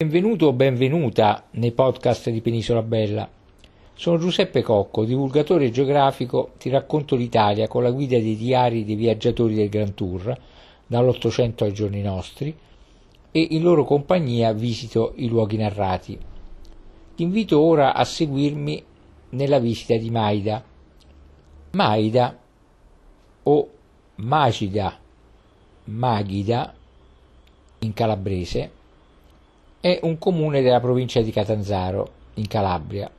Benvenuto o benvenuta nei podcast di Penisola Bella. Sono Giuseppe Cocco, divulgatore geografico, ti racconto l'Italia con la guida dei diari dei viaggiatori del Grand Tour, dall'Ottocento ai giorni nostri, e in loro compagnia visito i luoghi narrati. Ti invito ora a seguirmi nella visita di Maida. Maida o Magida, Maghida in calabrese è un comune della provincia di Catanzaro, in Calabria,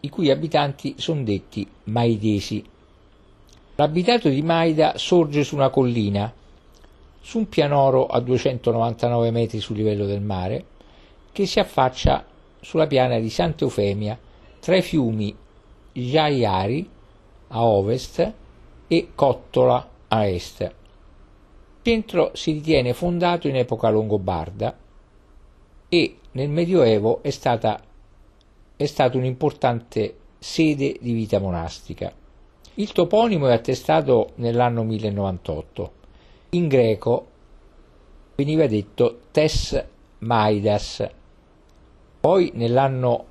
i cui abitanti sono detti maidesi. L'abitato di Maida sorge su una collina, su un pianoro a 299 metri sul livello del mare, che si affaccia sulla piana di Santa Eufemia tra i fiumi Giaiari a ovest e Cottola a est. Il centro si ritiene fondato in epoca longobarda e nel Medioevo è, stata, è stata un'importante sede di vita monastica. Il toponimo è attestato nell'anno 1098. In greco veniva detto Tes Maidas. Poi nell'anno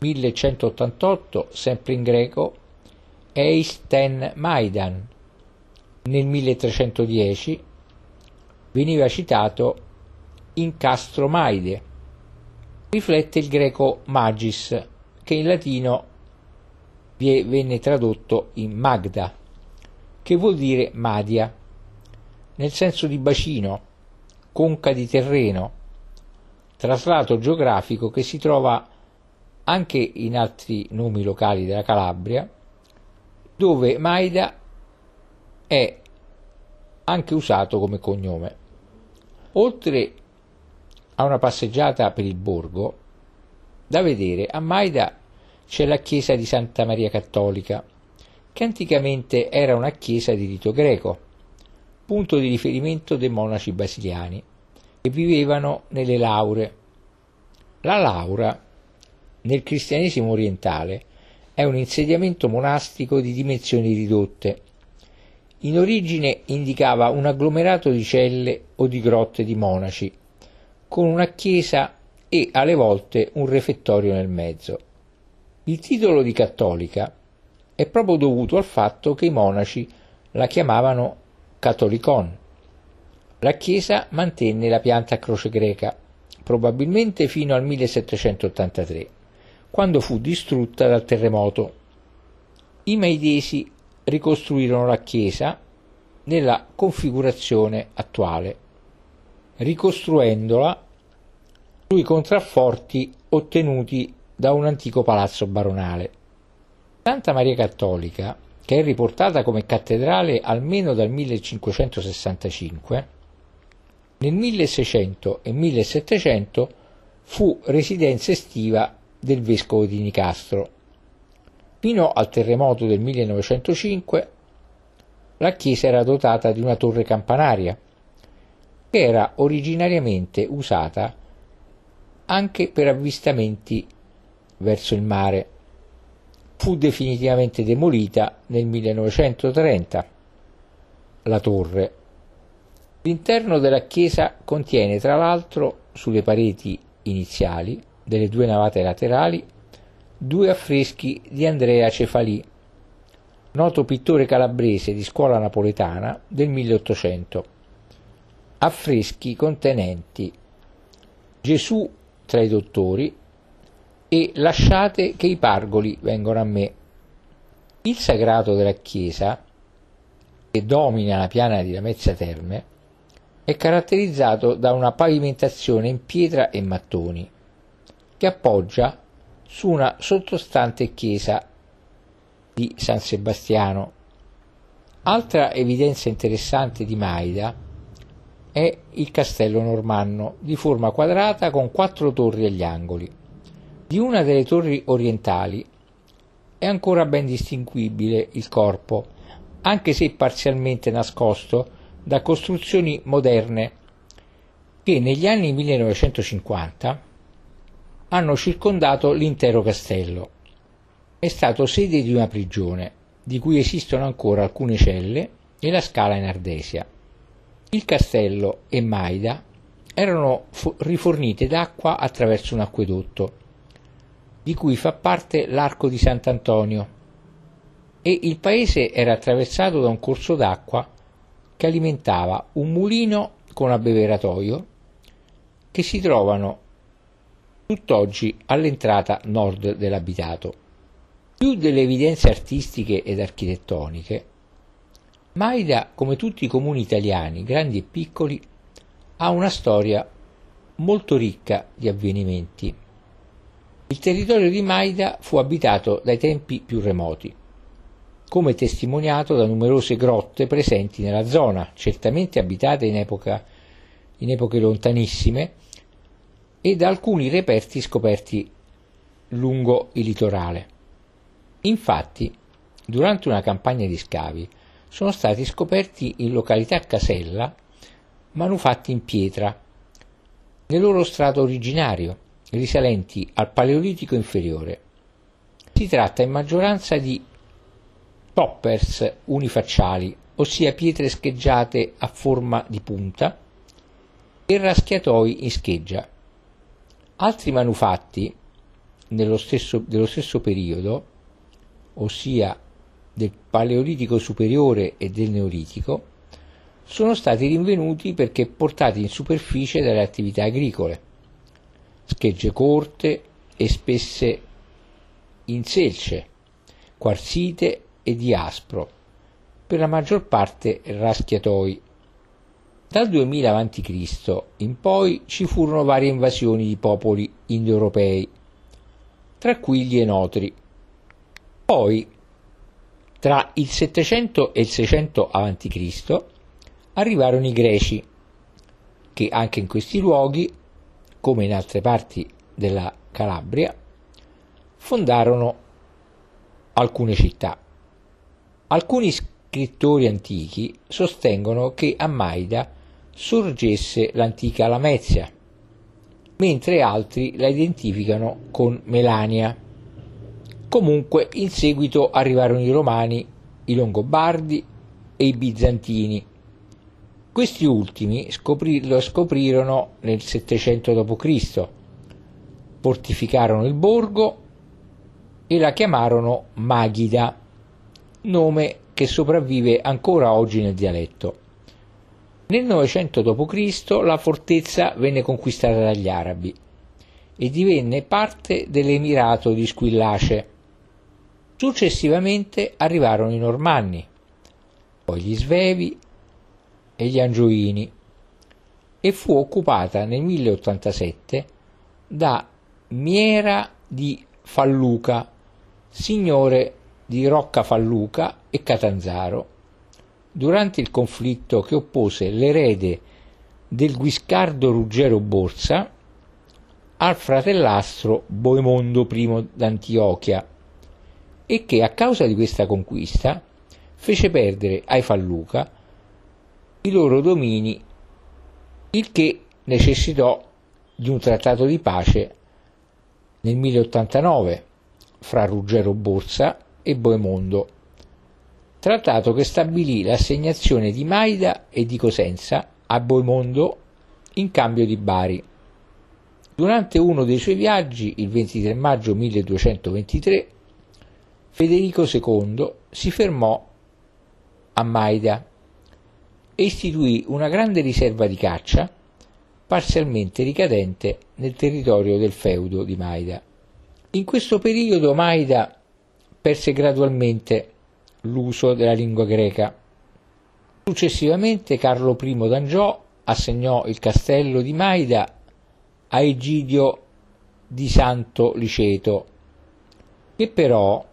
1188, sempre in greco, Eis ten Maidan. Nel 1310 veniva citato incastromaide. Riflette il greco magis, che in latino venne tradotto in magda, che vuol dire madia, nel senso di bacino, conca di terreno, traslato geografico che si trova anche in altri nomi locali della Calabria, dove Maida è anche usato come cognome. Oltre a una passeggiata per il borgo, da vedere a Maida c'è la chiesa di Santa Maria Cattolica, che anticamente era una chiesa di rito greco, punto di riferimento dei monaci basiliani, che vivevano nelle laure. La laura, nel cristianesimo orientale, è un insediamento monastico di dimensioni ridotte. In origine indicava un agglomerato di celle o di grotte di monaci, con una chiesa e alle volte un refettorio nel mezzo. Il titolo di cattolica è proprio dovuto al fatto che i monaci la chiamavano Catholicon. La chiesa mantenne la pianta a croce greca, probabilmente fino al 1783, quando fu distrutta dal terremoto. I maidesi ricostruirono la chiesa nella configurazione attuale, ricostruendola sui contrafforti ottenuti da un antico palazzo baronale. Santa Maria Cattolica, che è riportata come cattedrale almeno dal 1565, nel 1600 e 1700 fu residenza estiva del vescovo di Nicastro. Fino al terremoto del 1905 la chiesa era dotata di una torre campanaria, che era originariamente usata anche per avvistamenti verso il mare. Fu definitivamente demolita nel 1930 la torre. L'interno della chiesa contiene tra l'altro sulle pareti iniziali delle due navate laterali due affreschi di Andrea Cefalì, noto pittore calabrese di scuola napoletana del 1800. Affreschi contenenti Gesù tra i dottori e lasciate che i pargoli vengano a me. Il sagrato della chiesa, che domina la piana di Lamezia Terme, è caratterizzato da una pavimentazione in pietra e mattoni, che appoggia su una sottostante chiesa di San Sebastiano. Altra evidenza interessante di Maida è il castello normanno, di forma quadrata con quattro torri agli angoli. Di una delle torri orientali è ancora ben distinguibile il corpo, anche se parzialmente nascosto da costruzioni moderne che negli anni 1950 hanno circondato l'intero castello. È stato sede di una prigione, di cui esistono ancora alcune celle e la scala in ardesia. Il castello e Maida erano rifornite d'acqua attraverso un acquedotto, di cui fa parte l'arco di Sant'Antonio, e il paese era attraversato da un corso d'acqua che alimentava un mulino con abbeveratoio che si trovano tutt'oggi all'entrata nord dell'abitato. Più delle evidenze artistiche ed architettoniche, Maida, come tutti i comuni italiani, grandi e piccoli, ha una storia molto ricca di avvenimenti. Il territorio di Maida fu abitato dai tempi più remoti, come testimoniato da numerose grotte presenti nella zona, certamente abitate in, epoca, in epoche lontanissime, e da alcuni reperti scoperti lungo il litorale. Infatti, durante una campagna di scavi, sono stati scoperti in località Casella manufatti in pietra, nel loro strato originario, risalenti al Paleolitico inferiore. Si tratta in maggioranza di toppers unifacciali, ossia pietre scheggiate a forma di punta, e raschiatoi in scheggia. Altri manufatti stesso, dello stesso periodo, ossia del Paleolitico superiore e del Neolitico, sono stati rinvenuti perché portati in superficie dalle attività agricole, schegge corte e spesse in selce, quarzite e di aspro, per la maggior parte raschiatoi. Dal 2000 a.C. in poi ci furono varie invasioni di popoli indoeuropei, tra cui gli Enotri. Poi tra il 700 e il 600 a.C. arrivarono i Greci, che anche in questi luoghi, come in altre parti della Calabria, fondarono alcune città. Alcuni scrittori antichi sostengono che a Maida sorgesse l'antica Lamezia, mentre altri la identificano con Melania. Comunque in seguito arrivarono i Romani, i Longobardi e i Bizantini. Questi ultimi scopri- lo scoprirono nel 700 d.C., fortificarono il borgo e la chiamarono Maghida, nome che sopravvive ancora oggi nel dialetto. Nel 900 d.C. la fortezza venne conquistata dagli arabi e divenne parte dell'emirato di Squillace, Successivamente arrivarono i Normanni, poi gli Svevi e gli Angioini e fu occupata nel 1087 da Miera di Falluca, signore di Rocca Falluca e Catanzaro, durante il conflitto che oppose l'erede del Guiscardo Ruggero Borsa al fratellastro Boemondo I d'Antiochia e che a causa di questa conquista fece perdere ai Falluca i loro domini, il che necessitò di un trattato di pace nel 1089 fra Ruggero Borsa e Boemondo, trattato che stabilì l'assegnazione di Maida e di Cosenza a Boemondo in cambio di Bari. Durante uno dei suoi viaggi, il 23 maggio 1223, Federico II si fermò a Maida e istituì una grande riserva di caccia parzialmente ricadente nel territorio del feudo di Maida. In questo periodo Maida perse gradualmente l'uso della lingua greca. Successivamente Carlo I d'Angiò assegnò il castello di Maida a Egidio di Santo Liceto, che però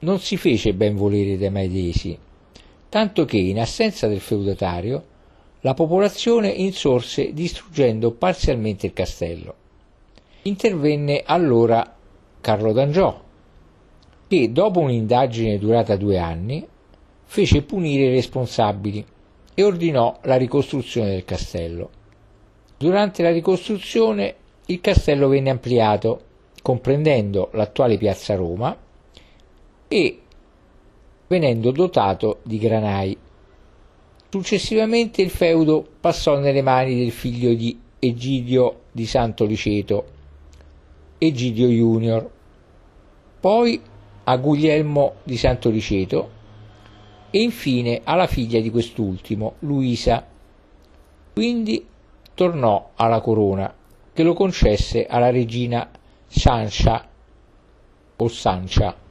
non si fece ben volere dai Maedesi, tanto che, in assenza del feudatario, la popolazione insorse distruggendo parzialmente il castello. Intervenne allora Carlo d'Angiò, che dopo un'indagine durata due anni fece punire i responsabili e ordinò la ricostruzione del castello. Durante la ricostruzione il castello venne ampliato, comprendendo l'attuale piazza Roma, e venendo dotato di granai. Successivamente il feudo passò nelle mani del figlio di Egidio di Santo Liceto, Egidio Junior, poi a Guglielmo di Santo Liceto e infine alla figlia di quest'ultimo, Luisa. Quindi tornò alla corona che lo concesse alla regina Sancia o Sancia.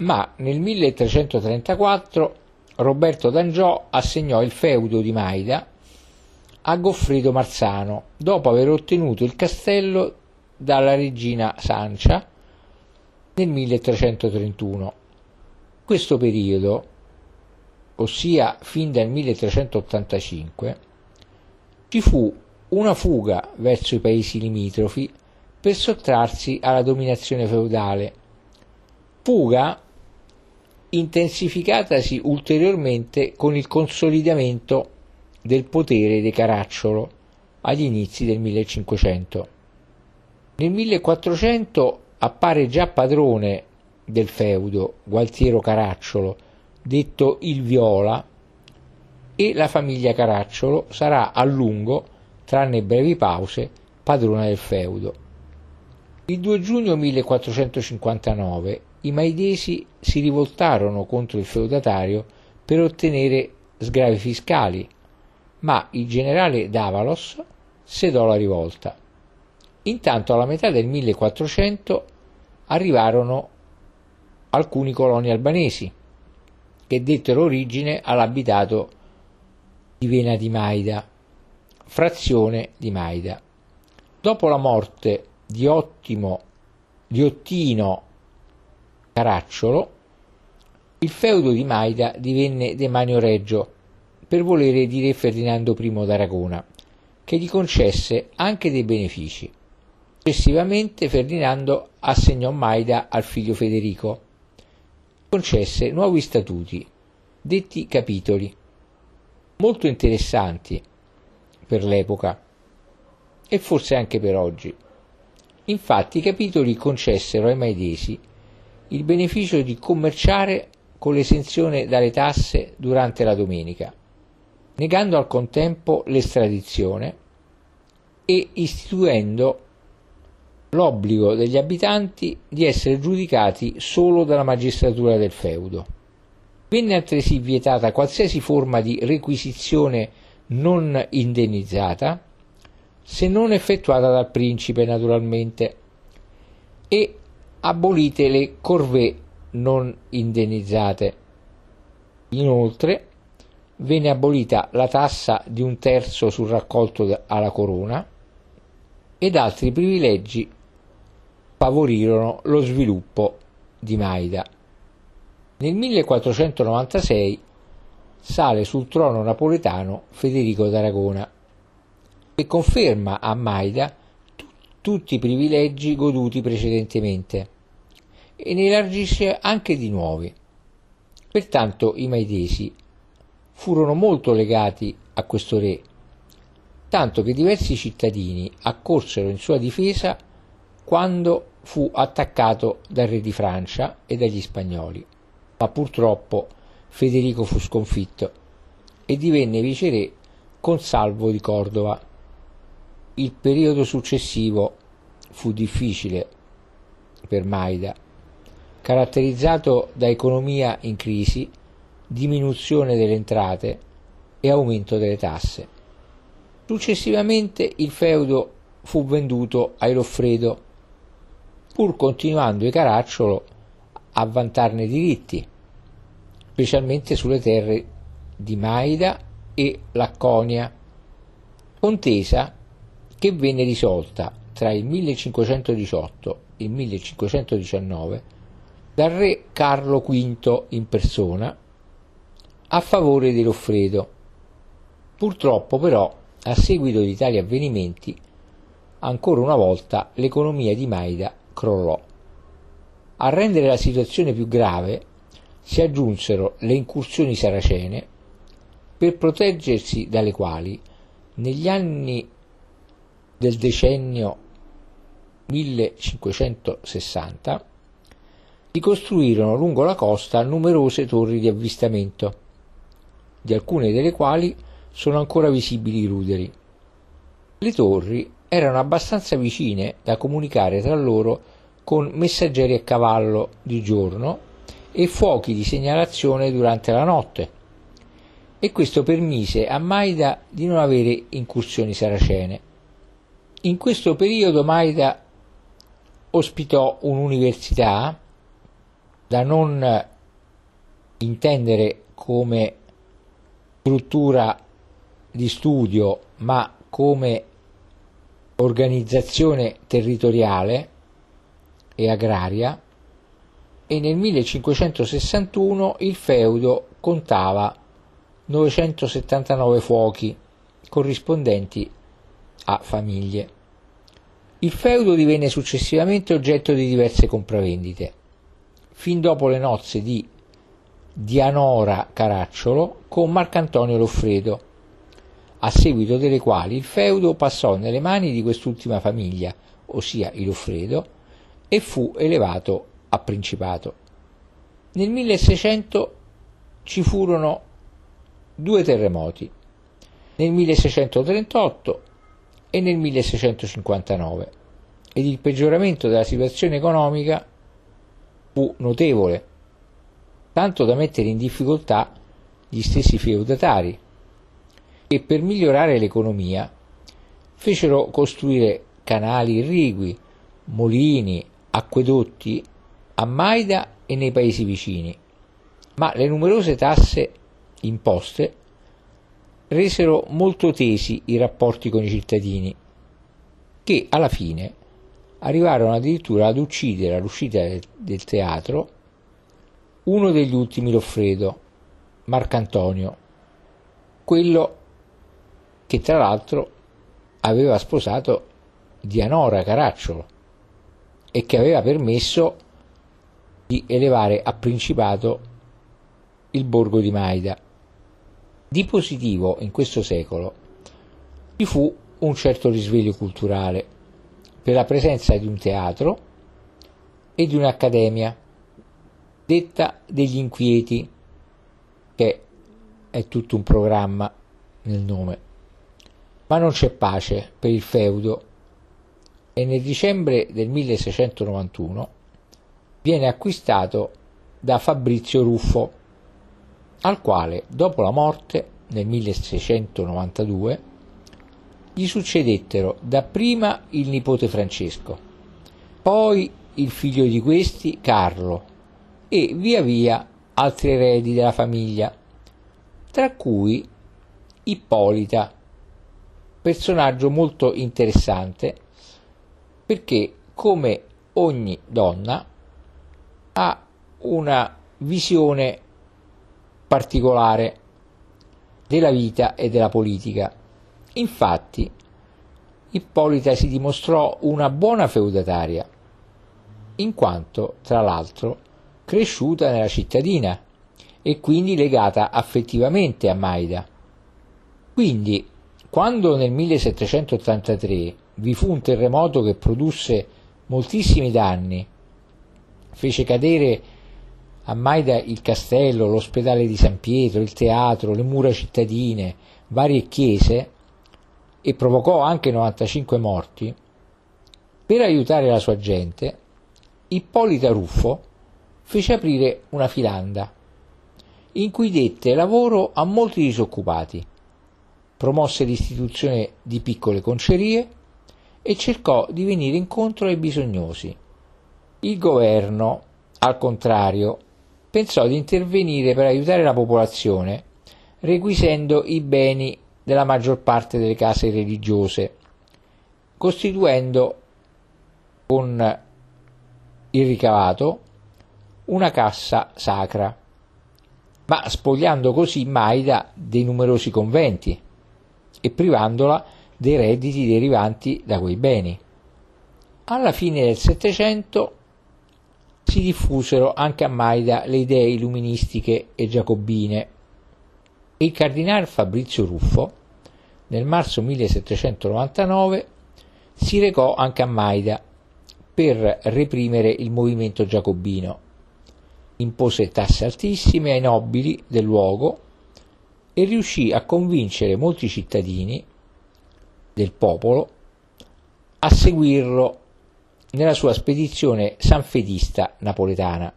Ma nel 1334 Roberto d'Angiò assegnò il feudo di Maida a Goffredo Marzano dopo aver ottenuto il castello dalla regina Sancia nel 1331. Questo periodo, ossia fin dal 1385, ci fu una fuga verso i paesi limitrofi per sottrarsi alla dominazione feudale, fuga intensificatasi ulteriormente con il consolidamento del potere di Caracciolo agli inizi del 1500. Nel 1400 appare già padrone del feudo Gualtiero Caracciolo, detto il Viola, e la famiglia Caracciolo sarà a lungo, tranne brevi pause, padrona del feudo. Il 2 giugno 1459 i Maidesi si rivoltarono contro il feudatario per ottenere sgravi fiscali, ma il generale Davalos sedò la rivolta. Intanto alla metà del 1400 arrivarono alcuni coloni albanesi che dettero origine all'abitato di Vena di Maida, frazione di Maida. Dopo la morte di, Ottimo, di Ottino Caracciolo, il feudo di Maida divenne demanio reggio per volere di re Ferdinando I d'Aragona, che gli concesse anche dei benefici. Successivamente Ferdinando assegnò Maida al figlio Federico, concesse nuovi statuti, detti capitoli, molto interessanti per l'epoca e forse anche per oggi. Infatti i capitoli concessero ai Maidesi il beneficio di commerciare con l'esenzione dalle tasse durante la domenica, negando al contempo l'estradizione e istituendo l'obbligo degli abitanti di essere giudicati solo dalla magistratura del feudo. Venne altresì vietata qualsiasi forma di requisizione non indennizzata, se non effettuata dal principe naturalmente, e abolite le corvée non indennizzate. Inoltre venne abolita la tassa di un terzo sul raccolto alla corona ed altri privilegi favorirono lo sviluppo di Maida. Nel 1496 sale sul trono napoletano Federico d'Aragona e conferma a Maida tutti i privilegi goduti precedentemente e ne elargisce anche di nuovi. Pertanto i Maidesi furono molto legati a questo re, tanto che diversi cittadini accorsero in sua difesa quando fu attaccato dal re di Francia e dagli spagnoli, ma purtroppo Federico fu sconfitto e divenne viceré con Salvo di Cordova. Il periodo successivo fu difficile per Maida, caratterizzato da economia in crisi, diminuzione delle entrate e aumento delle tasse. Successivamente il feudo fu venduto ai Loffredo, pur continuando i Caracciolo a vantarne diritti, specialmente sulle terre di Maida e Lacconia, contesa che venne risolta tra il 1518 e il 1519 dal re Carlo V in persona a favore di Loffredo. Purtroppo però, a seguito di tali avvenimenti, ancora una volta l'economia di Maida crollò. A rendere la situazione più grave si aggiunsero le incursioni saracene per proteggersi dalle quali negli anni del decennio 1560 si costruirono lungo la costa numerose torri di avvistamento, di alcune delle quali sono ancora visibili i ruderi. Le torri erano abbastanza vicine da comunicare tra loro con messaggeri a cavallo di giorno e fuochi di segnalazione durante la notte e questo permise a Maida di non avere incursioni saracene. In questo periodo Maida ospitò un'università da non intendere come struttura di studio ma come organizzazione territoriale e agraria e nel 1561 il feudo contava 979 fuochi corrispondenti a famiglie. Il feudo divenne successivamente oggetto di diverse compravendite, fin dopo le nozze di Dianora Caracciolo con Marcantonio Loffredo, a seguito delle quali il feudo passò nelle mani di quest'ultima famiglia, ossia i Loffredo, e fu elevato a principato. Nel 1600 ci furono due terremoti, nel 1638 e nel 1659, ed il peggioramento della situazione economica fu notevole, tanto da mettere in difficoltà gli stessi feudatari. E per migliorare l'economia fecero costruire canali irrigui, molini, acquedotti a Maida e nei paesi vicini, ma le numerose tasse imposte resero molto tesi i rapporti con i cittadini, che alla fine arrivarono addirittura ad uccidere all'uscita del teatro uno degli ultimi Loffredo, Marcantonio, quello che tra l'altro aveva sposato Dianora Caracciolo e che aveva permesso di elevare a principato il borgo di Maida. Di positivo in questo secolo ci fu un certo risveglio culturale per la presenza di un teatro e di un'accademia detta degli inquieti, che è tutto un programma nel nome. Ma non c'è pace per il feudo e nel dicembre del 1691 viene acquistato da Fabrizio Ruffo, al quale dopo la morte nel 1692 gli succedettero dapprima il nipote Francesco, poi il figlio di questi Carlo e via via altri eredi della famiglia, tra cui Ippolita, personaggio molto interessante perché come ogni donna ha una visione particolare della vita e della politica. Infatti, Ippolita si dimostrò una buona feudataria, in quanto, tra l'altro, cresciuta nella cittadina e quindi legata affettivamente a Maida. Quindi, quando nel 1783 vi fu un terremoto che produsse moltissimi danni, fece cadere a Maida il castello, l'ospedale di San Pietro, il teatro, le mura cittadine, varie chiese e provocò anche 95 morti, per aiutare la sua gente, Ippolita Ruffo fece aprire una filanda in cui dette lavoro a molti disoccupati, promosse l'istituzione di piccole concerie e cercò di venire incontro ai bisognosi. Il governo, al contrario, pensò di intervenire per aiutare la popolazione requisendo i beni della maggior parte delle case religiose, costituendo con il ricavato una cassa sacra, ma spogliando così Maida dei numerosi conventi e privandola dei redditi derivanti da quei beni. Alla fine del Settecento si diffusero anche a Maida le idee illuministiche e giacobine. Il cardinale Fabrizio Ruffo, nel marzo 1799, si recò anche a Maida per reprimere il movimento giacobino. Impose tasse altissime ai nobili del luogo e riuscì a convincere molti cittadini del popolo a seguirlo nella sua spedizione sanfedista napoletana.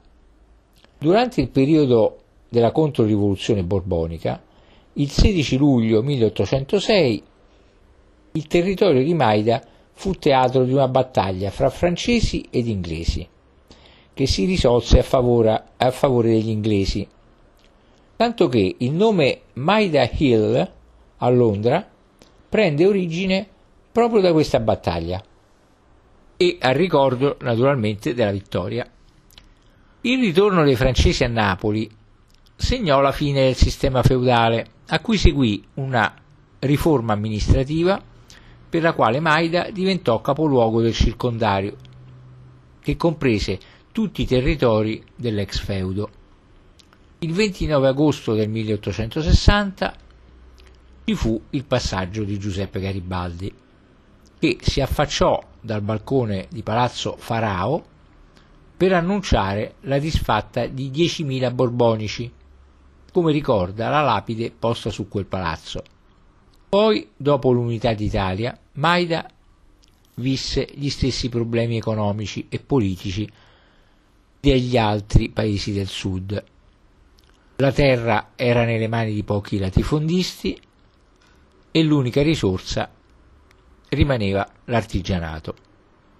Durante il periodo della controrivoluzione borbonica, il 16 luglio 1806, il territorio di Maida fu teatro di una battaglia fra francesi ed inglesi, che si risolse a favore, a favore degli inglesi, tanto che il nome Maida Hill a Londra prende origine proprio da questa battaglia e a ricordo naturalmente della vittoria. Il ritorno dei francesi a Napoli segnò la fine del sistema feudale, a cui seguì una riforma amministrativa per la quale Maida diventò capoluogo del circondario, che comprese tutti i territori dell'ex feudo. Il 29 agosto del 1860 ci fu il passaggio di Giuseppe Garibaldi, che si affacciò dal balcone di Palazzo Farao per annunciare la disfatta di 10.000 borbonici, come ricorda la lapide posta su quel palazzo. Poi, dopo l'unità d'Italia, Maida visse gli stessi problemi economici e politici degli altri paesi del sud. La terra era nelle mani di pochi latifondisti e l'unica risorsa rimaneva l'artigianato.